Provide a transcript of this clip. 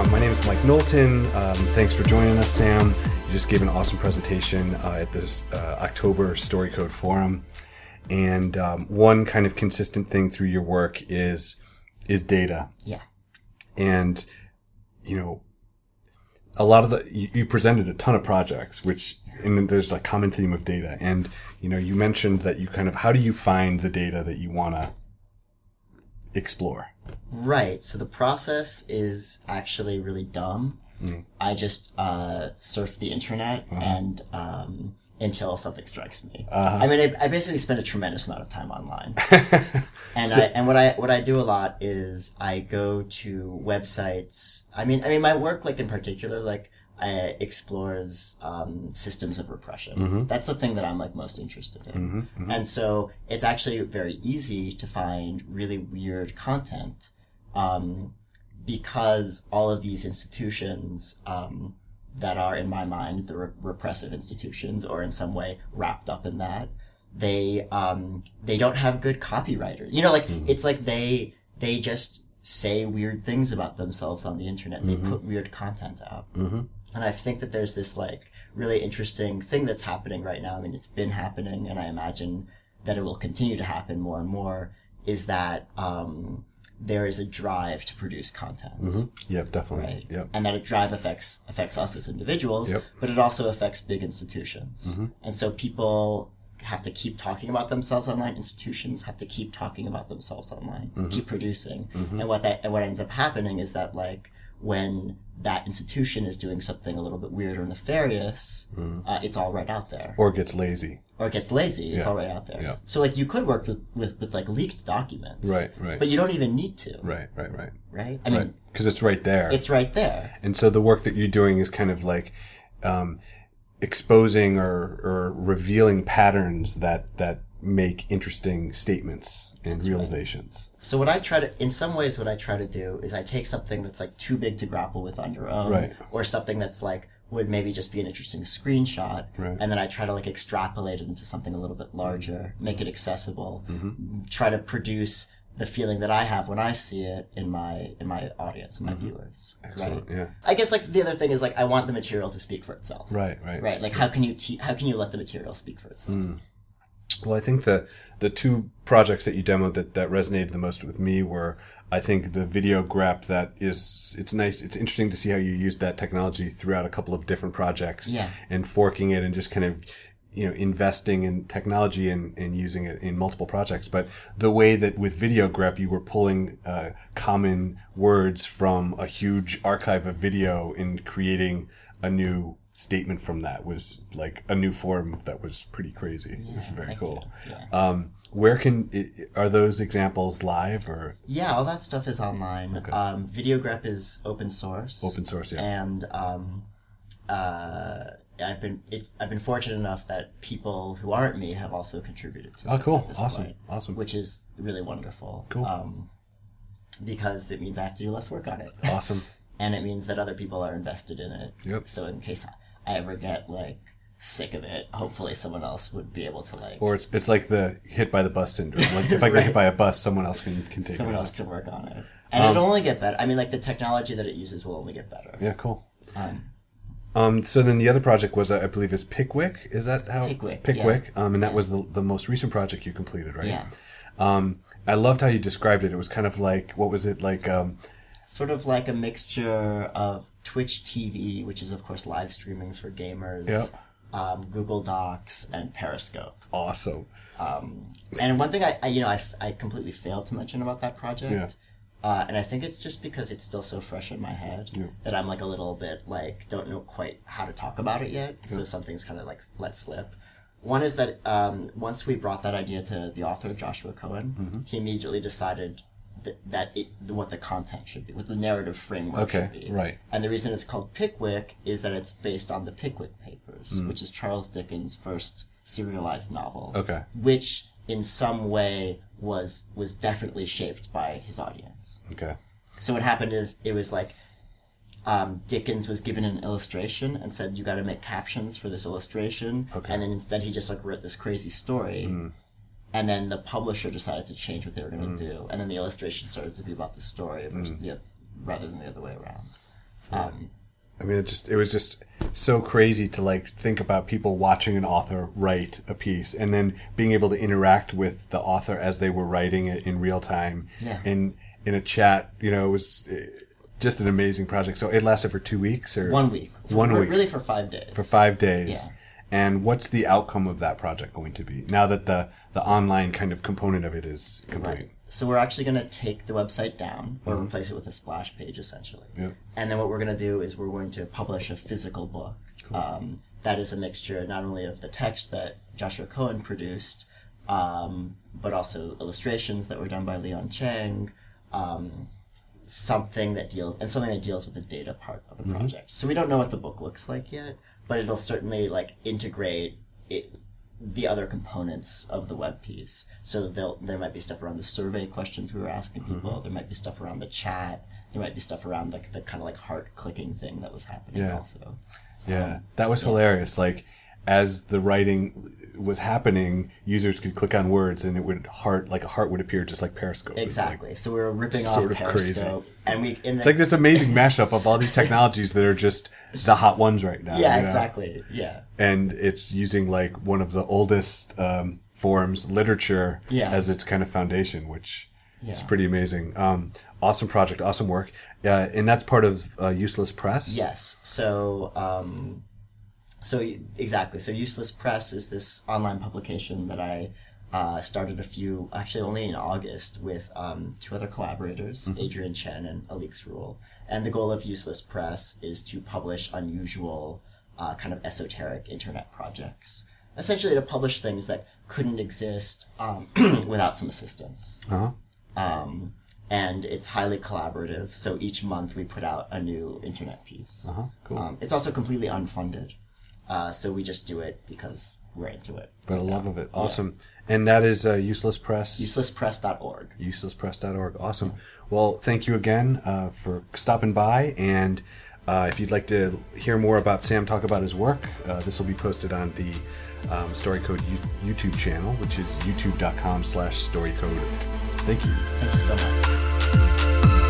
Um, my name is Mike Knowlton. Um, thanks for joining us, Sam. You just gave an awesome presentation uh, at this uh, October Story Code Forum. And um, one kind of consistent thing through your work is is data. Yeah. And you know, a lot of the you, you presented a ton of projects, which and there's a common theme of data. And you know, you mentioned that you kind of how do you find the data that you want to explore? Right. So the process is actually really dumb. I just uh, surf the internet and um, until something strikes me. I mean, I, I basically spend a tremendous amount of time online, and I and what I what I do a lot is I go to websites. I mean, I mean, my work, like in particular, like uh, explores um, systems of repression. That's the thing that I'm like most interested in. And so it's actually very easy to find really weird content um, because all of these institutions um, that are, in my mind, the re- repressive institutions, or in some way wrapped up in that, they um, they don't have good copywriters. You know, like it's like they they just say weird things about themselves on the internet and they put weird content out. And I think that there's this like really interesting thing that's happening right now. I mean, it's been happening, and I imagine that it will continue to happen more and more. Is that um, there is a drive to produce content, mm-hmm. Yep, definitely. right? Yep. And that drive affects affects us as individuals, Yep. but it also affects big institutions. Mm-hmm. And so people have to keep talking about themselves online. Institutions have to keep talking about themselves online, mm-hmm. keep producing. And what that and what ends up happening is that like when that institution is doing something a little bit weird or nefarious, uh, it's all right out there. Or it gets lazy. Or it gets lazy, it's Yeah. all right out there. Yeah. So like you could work with, with, with like leaked documents. Right, right. But you don't even need to. Right, right, right. Right? I mean Right. Because it's right there. it's right there. And so the work that you're doing is kind of like um, exposing or, or revealing patterns that that make interesting statements and realizations. So what I try to, in some ways, what I try to do is I take something that's like too big to grapple with on your own, Right. or something that's like would maybe just be an interesting screenshot, Right. and then I try to like extrapolate it into something a little bit larger, make it accessible, Mm-hmm. try to produce the feeling that I have when I see it in my in my audience, in my viewers. Mm-hmm. Excellent. Right. Yeah. I guess like the other thing is like I want the material to speak for itself. Right. Right. Right. Like how can you te- how can you let the material speak for itself? Mm. Well, I think the the two projects that you demoed that, that resonated the most with me were, I think, the video grep that is it's nice. It's interesting to see how you used that technology throughout a couple of different projects. Yeah. And forking it and just kind of, you know, investing in technology and, and using it in multiple projects. But the way that with video grep you were pulling uh, common words from a huge archive of video and creating a new statement from that was like a new form that was pretty crazy. it was very cool. Yeah. Um, where can are those examples live or Yeah, all that stuff is online. Um, VideoGrep is open source. open source? Yeah. And um, uh, I've been it's I've been fortunate enough that people who aren't me have also contributed to Oh, it cool. Awesome. point, Awesome. which is really wonderful. Cool. Um, because it means I have to do less work on it, awesome. and it means that other people are invested in it. Yep. So in case I ever get like sick of it, hopefully someone else would be able to like Or it's it's like the hit by the bus syndrome. Like if I get hit by a bus, someone else can can take someone else can work on it, and it'll only get better. I mean, like the technology that it uses will only get better. Yeah, cool. Um, Um, so then the other project was, uh, I believe, is Pickwick. Is that how Pickwick, Pickwick. Um, and that was the the most recent project you completed, right? Yeah. Um, I loved how you described it. It was kind of like what was it like? Um, sort of like a mixture of Twitch TV, which is of course live streaming for gamers, um, Google Docs, and Periscope. awesome. Um, and one thing I, I you know, I completely failed to mention about that project. Yeah. Uh, and I think it's just because it's still so fresh in my head that I'm like a little bit like don't know quite how to talk about it yet. So something's kind of like let slip. One is that um, once we brought that idea to the author Joshua Cohen, Mm-hmm. he immediately decided that, that it, what the content should be, what the narrative framework Okay, should be. right. And the reason it's called Pickwick is that it's based on the Pickwick Papers, Mm. which is Charles Dickens' first serialized novel Okay. which in some way was was definitely shaped by his audience. Okay. So what happened is it was like um, Dickens was given an illustration and said you got to make captions for this illustration, Okay. and then instead he just like wrote this crazy story. And then the publisher decided to change what they were going to do, and then the illustration started to be about the story versus the, rather than the other way around. Um, I mean, it just it was just so crazy to like think about people watching an author write a piece and then being able to interact with the author as they were writing it in real time Yeah. in in a chat. You know, it was eh, just an amazing project. So it lasted for two weeks or one week. For- One week. Really for five days. for five days. Yeah. And what's the outcome of that project going to be now that the the online kind of component of it is complete? Right. So we're actually going to take the website down or replace it with a splash page, essentially. Mm-hmm. Yep. And then what we're going to do is we're going to publish a physical book um, that is a mixture not only of the text that Joshua Cohen produced, um, but also illustrations that were done by Leon Chang, um, something that deals and something that deals with the data part of the Mm-hmm. project. So we don't know what the book looks like yet, but it'll certainly like integrate it the other components of the web piece. So they'll, there might be stuff around the survey questions we were asking people. Mm-hmm. There might be stuff around the chat. There might be stuff around like the kind of like heart clicking thing that was happening Yeah. also. Yeah, that was hilarious. Like as the writing was happening, users could click on words and it would heart like a heart would appear just like Periscope. It's like- Exactly. so we were ripping sort off of crazy. Periscope, and we in the It's like this amazing mashup of all these technologies that are just the hot ones right now. yeah you know? exactly yeah And it's using like one of the oldest um, forms, literature, Yeah. as its kind of foundation, which is pretty amazing. Um, awesome project, awesome work, uh, and that's part of uh, Useless Press. Yes. So, um, so exactly. So, Useless Press is this online publication that I uh, started a few, actually only in August, with um, two other collaborators, Adrian Chen and Alix Rule. And the goal of Useless Press is to publish unusual, uh, kind of esoteric internet projects. Essentially, to publish things that couldn't exist um, without some assistance Uh-huh. um, and it's highly collaborative. So each month we put out a new internet piece. Uh-huh. Cool. Um, it's also completely unfunded, uh, so we just do it because we're into it. For the love of it. Awesome. And that is uh, Useless Press. Uselesspress.org. uselesspress.org. Awesome. Well, thank you again uh, for stopping by. And uh, if you'd like to hear more about Sam talk about his work, uh, this will be posted on the um, StoryCode U- YouTube channel, which is youtube.com slash StoryCode. Thank you. Thank you so much.